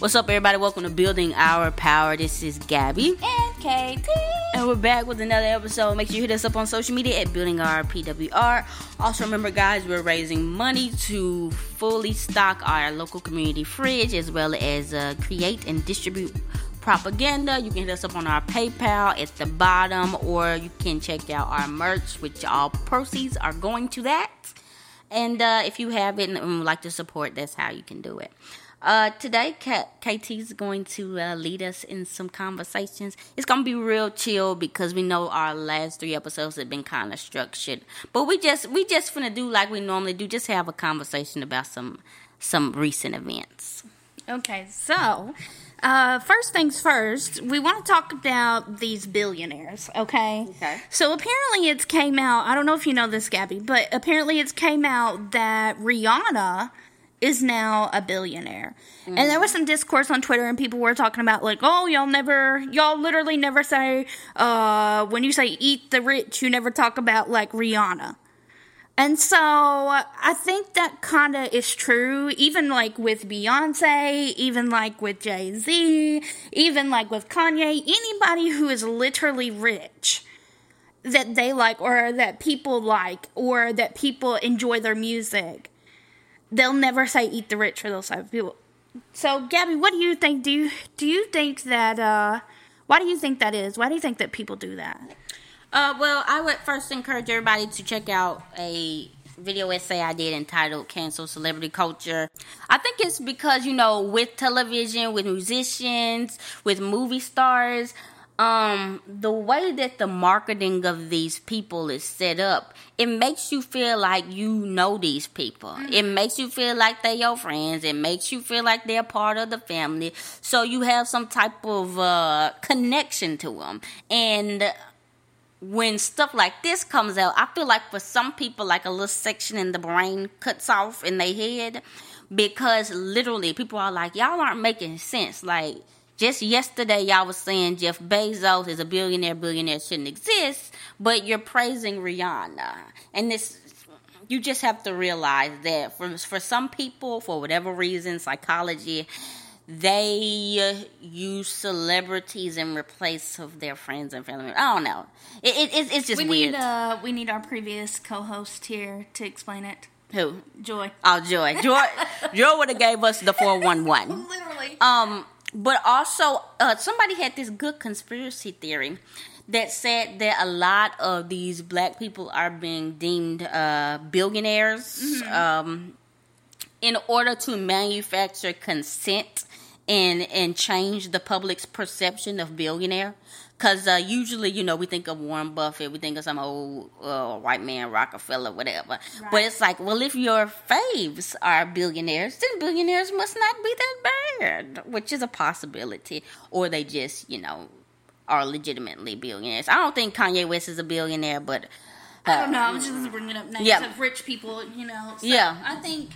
What's up, everybody? Welcome to Building Our Power. This is Gabby. And KT. And we're back with another episode. Make sure you hit us up on social media at Building Our PWR. Also, remember, guys, we're raising money to fully stock our local community fridge as well as uh, create and distribute propaganda. You can hit us up on our PayPal at the bottom, or you can check out our merch, which all proceeds are going to that. And uh, if you have it and would like to support, that's how you can do it. Uh, today, KT is going to uh, lead us in some conversations. It's gonna be real chill because we know our last three episodes have been kind of structured, but we just we just gonna do like we normally do, just have a conversation about some some recent events. Okay, so uh, first things first, we want to talk about these billionaires, okay? Okay. So apparently it's came out, I don't know if you know this, Gabby, but apparently it's came out that Rihanna is now a billionaire. Mm-hmm. And there was some discourse on Twitter, and people were talking about, like, oh, y'all never, y'all literally never say, uh, when you say eat the rich, you never talk about, like, Rihanna. And so I think that kind of is true, even like with Beyonce, even like with Jay Z, even like with Kanye, anybody who is literally rich that they like or that people like or that people enjoy their music they'll never say eat the rich for those type of people. So, Gabby, what do you think? Do you do you think that? Uh, why do you think that is? Why do you think that people do that? Uh, well, I would first encourage everybody to check out a video essay I did entitled Cancel Celebrity Culture. I think it's because, you know, with television, with musicians, with movie stars, um the way that the marketing of these people is set up it makes you feel like you know these people. Mm-hmm. it makes you feel like they're your friends. It makes you feel like they're part of the family. So you have some type of uh connection to them and when stuff like this comes out i feel like for some people like a little section in the brain cuts off in their head because literally people are like y'all aren't making sense. Like just yesterday, y'all was saying Jeff Bezos is a billionaire. Billionaire shouldn't exist, but you're praising Rihanna, and this you just have to realize that for for some people, for whatever reason, psychology, they use celebrities in replace of their friends and family. I don't know. It, it it's just we weird. Need, uh, we need our previous co-host here to explain it. Who? Joy. Oh, Joy. Joy. Joy would have gave us the four one one. Literally. Um but also, uh, somebody had this good conspiracy theory that said that a lot of these black people are being deemed uh, billionaires mm-hmm. um, in order to manufacture consent and and change the public's perception of billionaire. Because uh, usually, you know, we think of Warren Buffett, we think of some old uh, white man, Rockefeller, whatever. Right. But it's like, well, if your faves are billionaires, then billionaires must not be that bad, which is a possibility. Or they just, you know, are legitimately billionaires. I don't think Kanye West is a billionaire, but. Uh, I don't know. I was just bringing up names yeah. of rich people, you know. So yeah. I think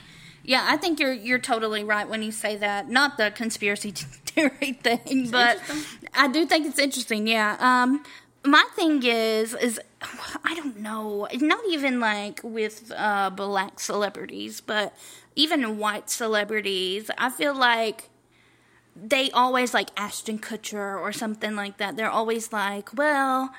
yeah, I think you're you're totally right when you say that. Not the conspiracy theory thing, but I do think it's interesting. Yeah. Um, my thing is is I don't know. Not even like with uh, black celebrities, but even white celebrities. I feel like they always like Ashton Kutcher or something like that. They're always like, well,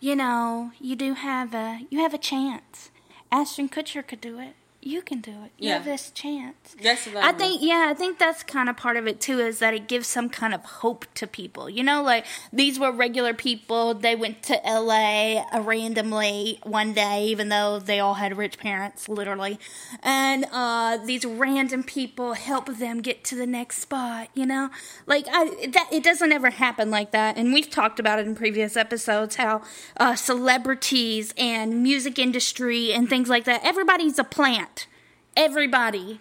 you know, you do have a you have a chance. Ashton Kutcher could do it you can do it. You yeah. have this chance. Yes, I think yeah, I think that's kind of part of it too is that it gives some kind of hope to people. You know, like these were regular people. They went to LA randomly one day even though they all had rich parents literally. And uh, these random people help them get to the next spot, you know? Like I that it doesn't ever happen like that. And we've talked about it in previous episodes how uh, celebrities and music industry and things like that everybody's a plant everybody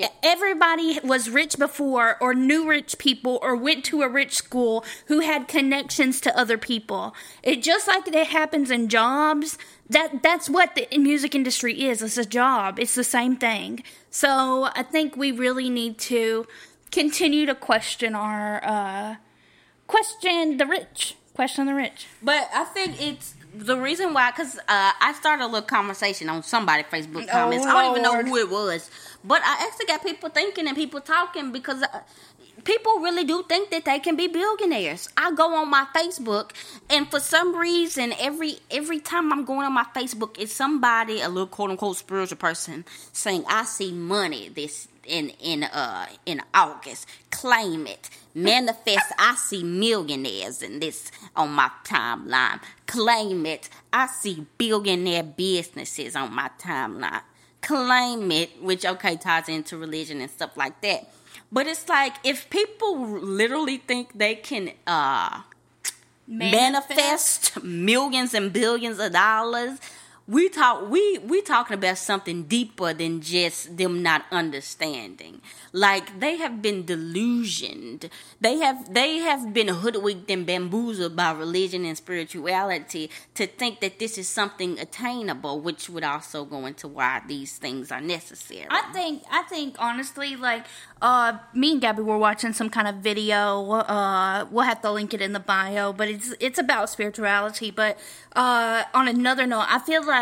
yeah. Everybody was rich before, or knew rich people, or went to a rich school who had connections to other people. It just like it happens in jobs. That that's what the music industry is. It's a job. It's the same thing. So I think we really need to continue to question our uh, question the rich. Question the rich. But I think it's the reason why, because uh, I started a little conversation on somebody Facebook comments. I don't even know who it was, but I actually got people thinking and people talking because. Uh, People really do think that they can be billionaires. I go on my Facebook, and for some reason, every every time I'm going on my Facebook, it's somebody, a little quote unquote spiritual person, saying, "I see money this in in uh in August. Claim it, manifest. I see millionaires in this on my timeline. Claim it. I see billionaire businesses on my timeline. Claim it, which okay ties into religion and stuff like that. But it's like if people literally think they can uh manifest millions and billions of dollars we talk we we talking about something deeper than just them not understanding like they have been delusioned they have they have been hoodwinked and bamboozled by religion and spirituality to think that this is something attainable which would also go into why these things are necessary I think I think honestly, like uh, me and Gabby were watching some kind of video. Uh, we'll have to link it in the bio, but it's it's about spirituality. But uh, on another note, I feel like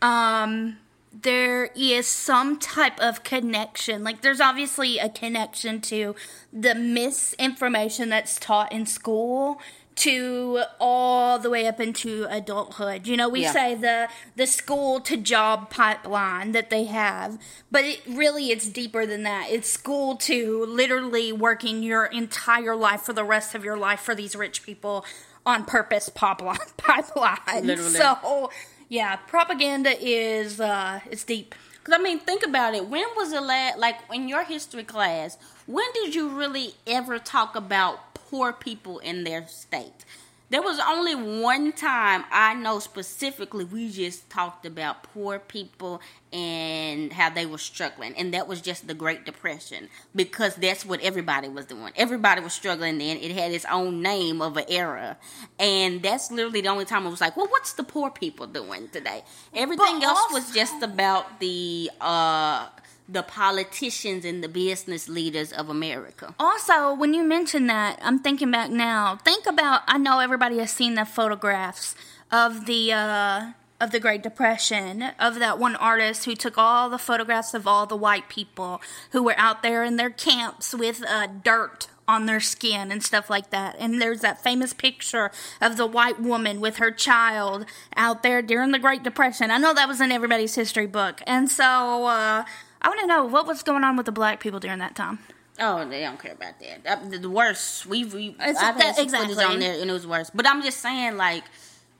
um, there is some type of connection. Like there's obviously a connection to the misinformation that's taught in school to all the way up into adulthood. You know, we Yeah. say the the school to job pipeline that they have, but it really it's deeper than that. It's school to literally working your entire life for the rest of your life for these rich people on purpose pipeline pipeline. Literally. So yeah, propaganda is uh it's deep. Because, I mean, think about it. When was the last, like, in your history class, when did you really ever talk about poor people in their state? There was only one time I know specifically we just talked about poor people and how they were struggling, and that was just the Great Depression because that's what everybody was doing. Everybody was struggling then. It had its own name of an era, and that's literally the only time I was like, well, what's the poor people doing today? Everything else was just about the uh the politicians and the business leaders of America. Also, when you mention that, I'm thinking back now. Think about I know everybody has seen the photographs of the uh of the Great Depression, of that one artist who took all the photographs of all the white people who were out there in their camps with uh, dirt on their skin and stuff like that. And there's that famous picture of the white woman with her child out there during the Great Depression. I know that was in everybody's history book. And so uh, I want to know what was going on with the black people during that time. Oh, they don't care about that. That- The, worst. We've we, I've It's- had that- some footage exactly. on there, and it was worse. But I'm just saying, like,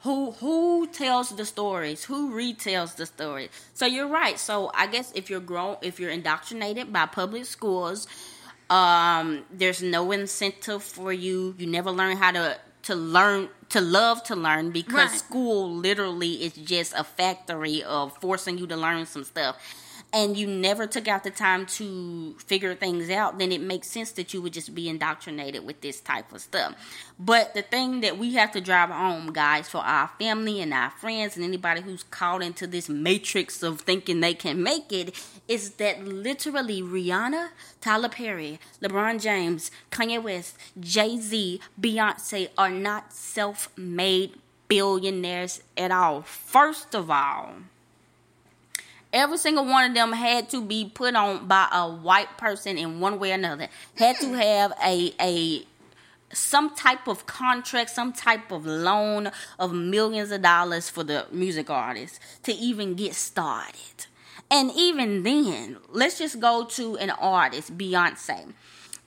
who who tells the stories? Who retells the stories? So you're right. So I guess if you're grown, if you're indoctrinated by public schools, um, there's no incentive for you. You never learn how to to learn to love to learn because Right. school literally is just a factory of forcing you to learn some stuff and you never took out the time to figure things out, then it makes sense that you would just be indoctrinated with this type of stuff. But the thing that we have to drive home, guys, for our family and our friends and anybody who's caught into this matrix of thinking they can make it, is that literally Rihanna, Tyler Perry, LeBron James, Kanye West, Jay Z, Beyonce are not self made billionaires at all. First of all, every single one of them had to be put on by a white person in one way or another. Had to have a a some type of contract, some type of loan of millions of dollars for the music artist to even get started. And even then, let's just go to an artist, Beyonce.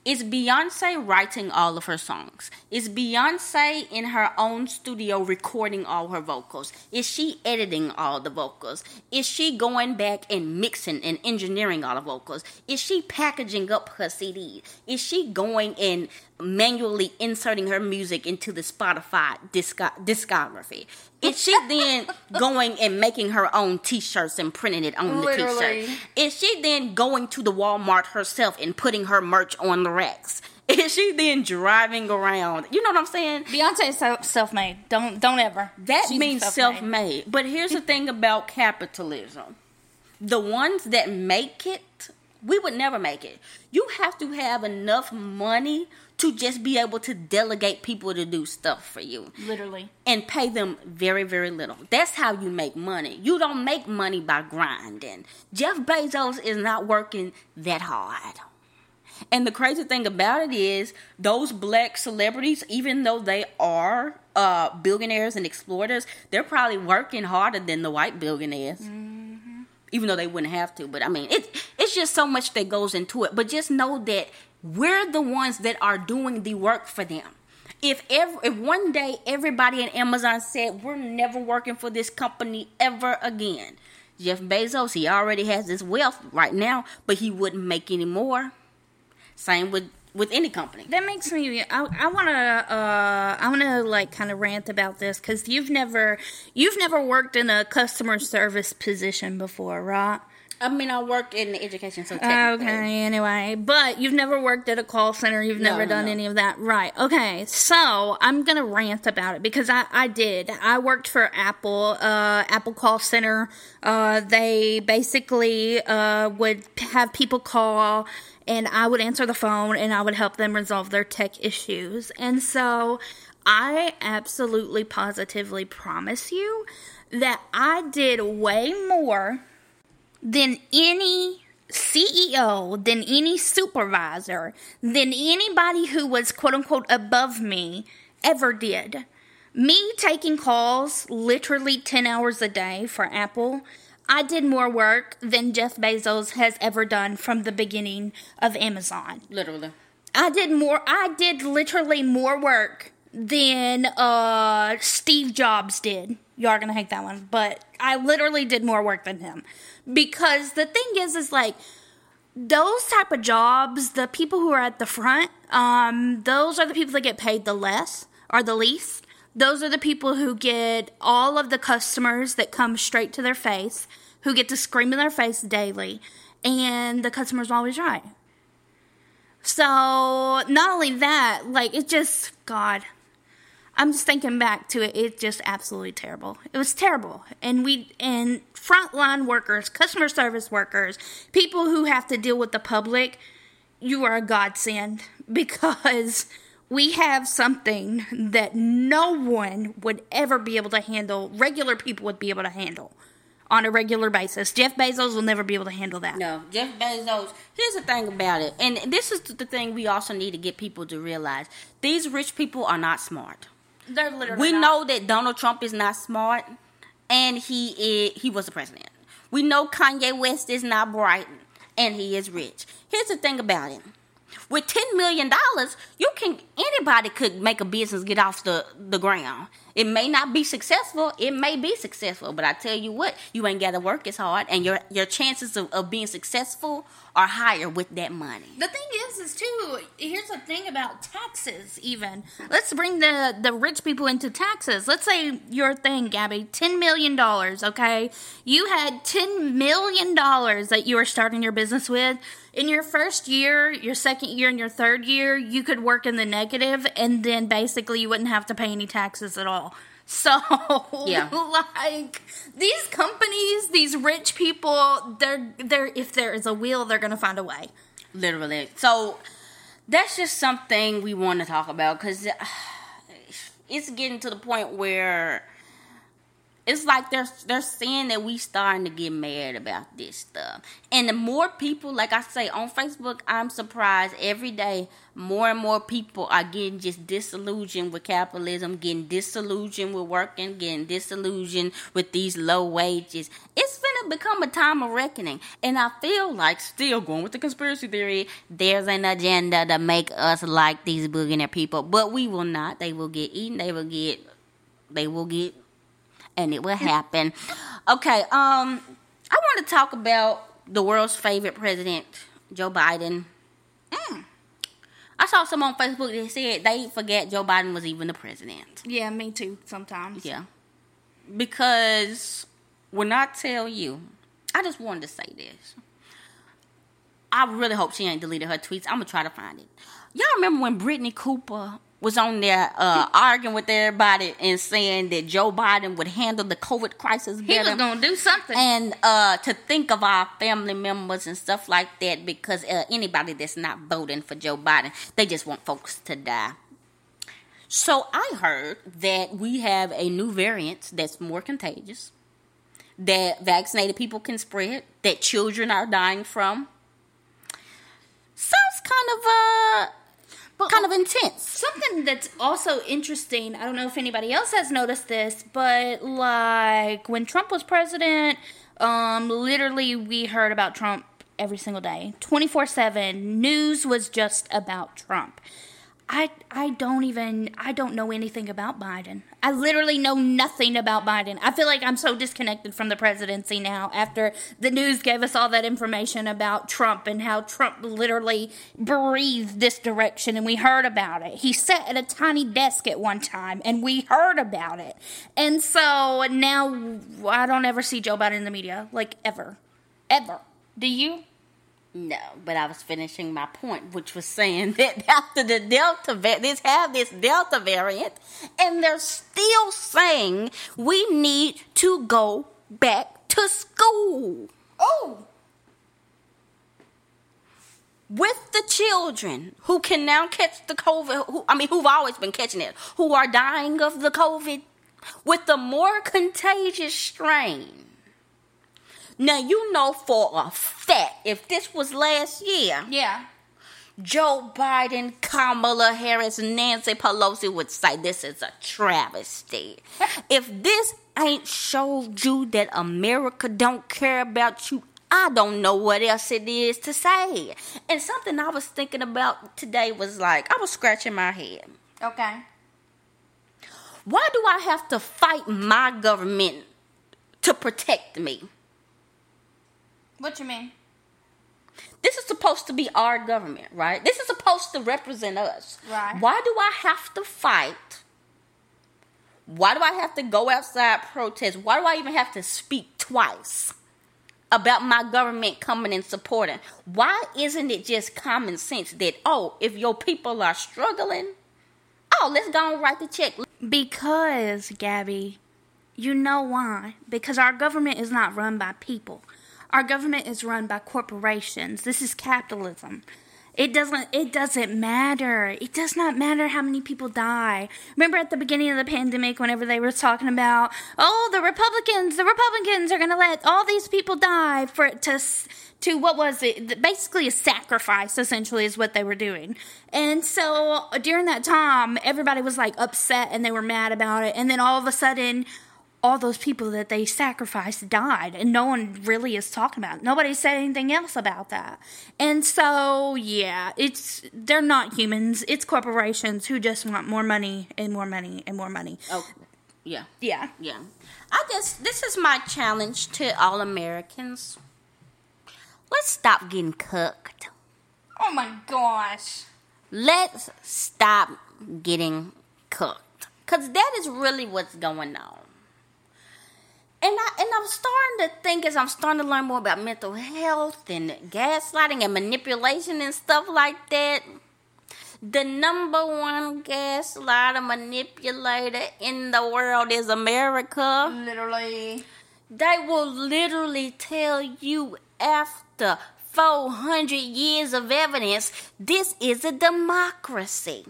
Is Beyonce writing all of her songs? Is Beyonce in her own studio recording all her vocals? Is she editing all the vocals? Is she going back and mixing and engineering all the vocals? Is she packaging up her CD? Is she going and manually inserting her music into the Spotify disco- discography? Is she then going and making her own t-shirts and printing it on the t-shirt? Is she then going to the Walmart herself and putting her merch on the racks? Is she then driving around? You know what I'm saying? Beyonce is self-made. Don't don't ever. That She's means self-made. But here's the thing about capitalism: the ones that make it, we would never make it. You have to have enough money to just be able to delegate people to do stuff for you Literally. and pay them very, very little. That's how you make money. You don't make money by grinding. Jeff Bezos is not working that hard. And the crazy thing about it is, those black celebrities, even though they are uh, billionaires and exploiters, they're probably working harder than the white billionaires. Even though they wouldn't have to, but I mean, it, it's just so much that goes into it. But just know that we're the ones that are doing the work for them. If ever, if one day everybody at Amazon said we're never working for this company ever again, Jeff Bezos, he already has this wealth right now, but he wouldn't make any more. Same with with any company. That makes me. I, I want to. Uh, I want to like kind of rant about this because you've never, you've never worked in a customer service position before, right? I mean, I work in the education, so technically, Okay, anyway, but you've never worked at a call center. You've No, never done no. any of that, right? Okay, so I'm gonna rant about it because I I did. I worked for Apple, uh, Apple call center. Uh, they basically uh would have people call, and I would answer the phone, and I would help them resolve their tech issues. And so, I absolutely positively promise you that I did way more than any CEO, than any supervisor, than anybody who was quote unquote above me ever did. Me taking calls literally 10 hours a day for Apple, I did more work than Jeff Bezos has ever done from the beginning of Amazon. literally. I did more. I did literally more work than uh, Steve Jobs did. You are gonna hate that one, but I literally did more work than him because the thing is, is like those type of jobs. The people who are at the front, um, those are the people that get paid the less or the least. Those are the people who get all of the customers that come straight to their face, who get to scream in their face daily, and the customer's are always right. So not only that, like it just God. I'm just thinking back to it. It's just absolutely terrible. It was terrible, and we and frontline workers, customer service workers, people who have to deal with the public. You are a godsend because we have something that no one would ever be able to handle. Regular people would be able to handle on a regular basis. Jeff Bezos will never be able to handle that. No, Jeff Bezos. Here's the thing about it, and this is the thing we also need to get people to realize: these rich people are not smart. They're literally We not. know that Donald Trump is not smart, and he is, he was the president. We know Kanye West is not bright, and he is rich. Here's the thing about it: with ten million dollars, you can anybody could make a business get off the the ground. It may not be successful, it may be successful, but I tell you what, you ain't got to work as hard, and your your chances of, of being successful are higher with that money. The thing is, is too. Here's the thing about taxes. Even let's bring the the rich people into taxes. Let's say your thing, Gabby, ten million dollars. Okay, you had ten million dollars that you were starting your business with. In your first year, your second year, and your third year, you could work in the negative, and then basically you wouldn't have to pay any taxes at all. So, Yeah. like these companies, these rich people, they're they're if there is a will, they're gonna find a way. literally so that's just something we want to talk about because uh, it's getting to the point where it's like they're they're saying that we starting to get mad about this stuff. And the more people like i say on facebook i'm surprised every day more and more people are getting just disillusioned with capitalism getting disillusioned with working getting disillusioned with these low wages. It's gonna become a time of reckoning. And i feel like still going with the conspiracy theory there's an agenda to make us like these billionaire people. But we will not. They will get eaten. They will get they will get and it will happen. Okay, um, I want to talk about the world's favorite president, Joe Biden. Mm. I saw some on Facebook that said they forget Joe Biden was even the president. Yeah, me too. Sometimes. Yeah, because when I tell you, I just wanted to say this. I really hope she ain't deleted her tweets. I'm gonna try to find it. Y'all remember when Brittney Cooper was on there uh, arguing with everybody and saying that Joe Biden would handle the COVID crisis better. He was gonna do something. and uh, to think of our family members and stuff like that because uh, anybody that's not voting for Joe Biden, they just want folks to die. So I heard that we have a new variant that's more contagious, that vaccinated people can spread, that children are dying from. Sounds kind of uh But- kind of intense. Something that's also interesting, I don't know if anybody else has noticed this, but like when Trump was president, um, literally we heard about Trump every single day. 24 7. News was just about Trump. I, I don't even I don't know anything about Biden. I literally know nothing about Biden. I feel like I'm so disconnected from the presidency now after the news gave us all that information about Trump and how Trump literally breathed this direction and we heard about it. He sat at a tiny desk at one time and we heard about it. And so now I don't ever see Joe Biden in the media like ever. Ever. Do you? No, but I was finishing my point, which was saying that after the Delta, va- this have this Delta variant, and they're still saying we need to go back to school Oh, with the children who can now catch the COVID. Who, I mean, who've always been catching it, who are dying of the COVID with the more contagious strain. Now you know for a fact if this was last year. yeah. Joe Biden, Kamala Harris, Nancy Pelosi would say this is a travesty. if this ain't showed you that America don't care about you, I don't know what else it is to say. And something I was thinking about today was like, I was scratching my head. Okay. Why do I have to fight my government to protect me? What you mean? This is supposed to be our government, right? This is supposed to represent us. Right. Why do I have to fight? Why do I have to go outside protest? Why do I even have to speak twice about my government coming and supporting? Why isn't it just common sense that oh, if your people are struggling, oh, let's go and write the check. Because, Gabby, you know why? Because our government is not run by people. Our government is run by corporations. This is capitalism. It doesn't it doesn't matter. It does not matter how many people die. Remember at the beginning of the pandemic whenever they were talking about, "Oh, the Republicans, the Republicans are going to let all these people die for to to what was it? Basically a sacrifice essentially is what they were doing." And so during that time, everybody was like upset and they were mad about it. And then all of a sudden, all those people that they sacrificed died and no one really is talking about it. Nobody said anything else about that. And so, yeah, it's they're not humans. It's corporations who just want more money and more money and more money. Oh, yeah. Yeah. Yeah. I just this is my challenge to all Americans. Let's stop getting cooked. Oh my gosh. Let's stop getting cooked. Cause that is really what's going on. And I and I'm starting to think as I'm starting to learn more about mental health and gaslighting and manipulation and stuff like that. The number one gaslighter manipulator in the world is America. Literally. They will literally tell you after 400 years of evidence this is a democracy.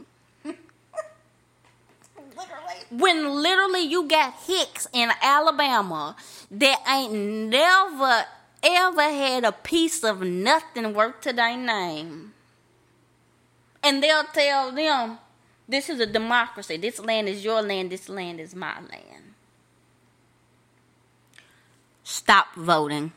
Literally. When literally you got Hicks in Alabama that ain't never ever had a piece of nothing worth to their name. And they'll tell them, this is a democracy. This land is your land. This land is my land. Stop voting.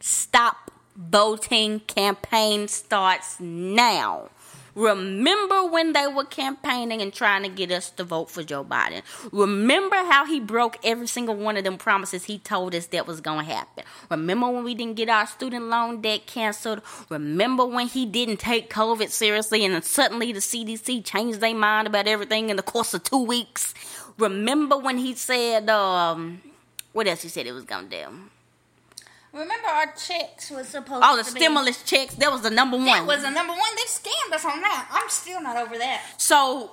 Stop voting. Campaign starts now. Remember when they were campaigning and trying to get us to vote for Joe Biden. Remember how he broke every single one of them promises he told us that was going to happen. Remember when we didn't get our student loan debt canceled. Remember when he didn't take COVID seriously and then suddenly the CDC changed their mind about everything in the course of two weeks. Remember when he said, um, what else he said it was going to do? Remember, our checks was supposed. All the to stimulus checks, that was the number one. That was the number one. They scammed us on that. I'm still not over that. So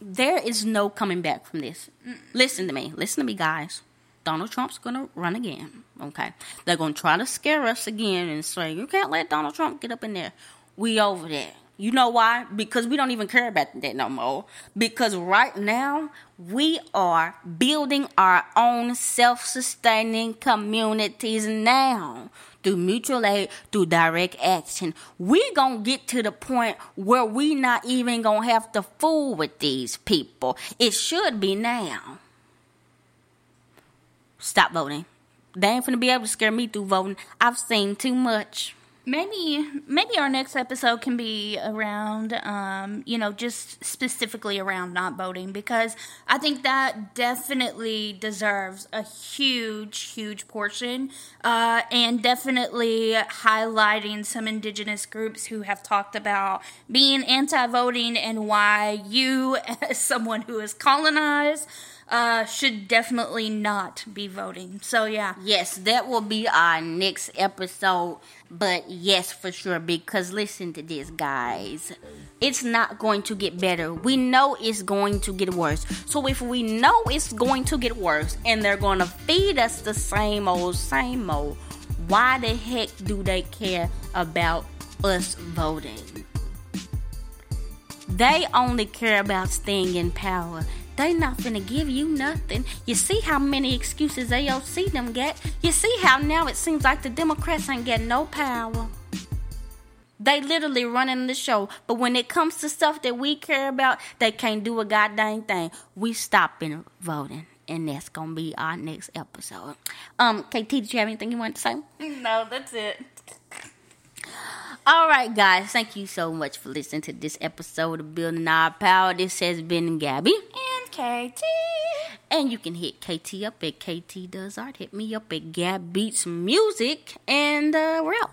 there is no coming back from this. Listen to me. Listen to me, guys. Donald Trump's going to run again. Okay. They're going to try to scare us again and say, you can't let Donald Trump get up in there. We over there. You know why? Because we don't even care about that no more. Because right now, we are building our own self sustaining communities now through mutual aid, through direct action. We gonna get to the point where we not even gonna have to fool with these people. It should be now. Stop voting. They ain't gonna be able to scare me through voting. I've seen too much maybe maybe our next episode can be around um, you know just specifically around not voting because i think that definitely deserves a huge huge portion uh, and definitely highlighting some indigenous groups who have talked about being anti-voting and why you as someone who is colonized uh, should definitely not be voting. So yeah. Yes, that will be our next episode. But yes, for sure, because listen to this, guys. It's not going to get better. We know it's going to get worse. So if we know it's going to get worse and they're going to feed us the same old, same old, why the heck do they care about us voting? They only care about staying in power. They not finna give you nothing. You see how many excuses AOC them get? You see how now it seems like the Democrats ain't getting no power. They literally running the show, but when it comes to stuff that we care about, they can't do a goddamn thing. We stopping voting, and that's gonna be our next episode. Um, KT, did you have anything you want to say? No, that's it. All right, guys, thank you so much for listening to this episode of Building Our Power. This has been Gabby. And KT. And you can hit KT up at KT Does Art. Hit me up at Gab Beats Music. And uh, we're out.